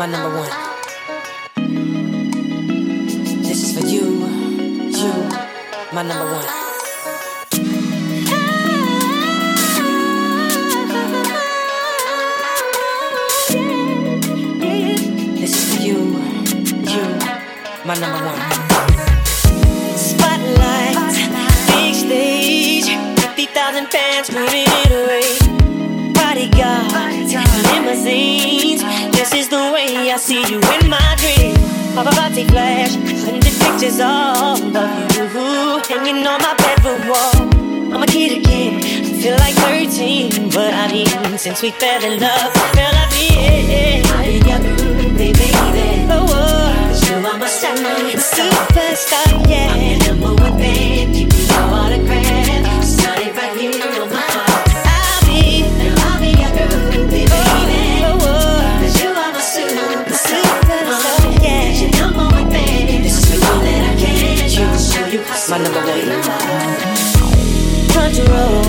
my number one. This is for you, you, my number one. This is for you, you, my number one. see you in my dream. party flash, hundred pictures all of you hanging on my bedroom wall. I'm a kid again, I feel like 13, but I mean, since we fell in love, I feel like it. my number one. Country.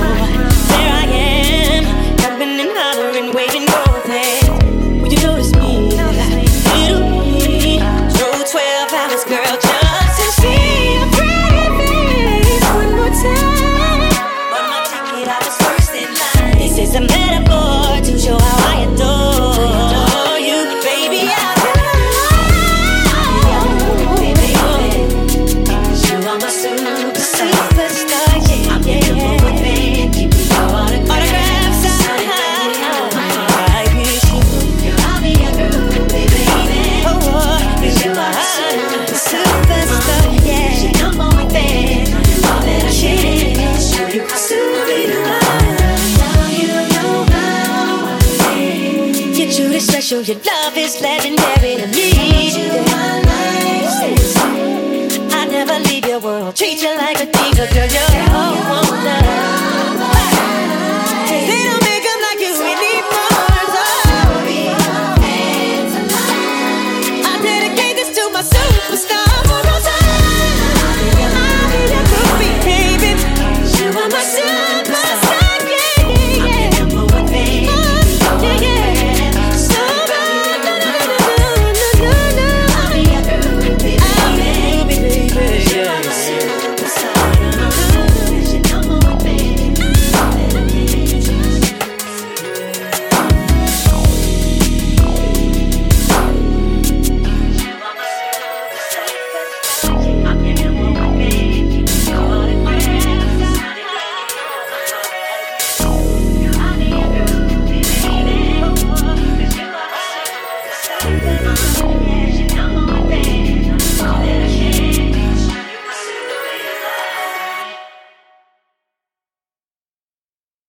truly special. Your love is legendary to me. I never leave your world. Treat you like a diva, girl.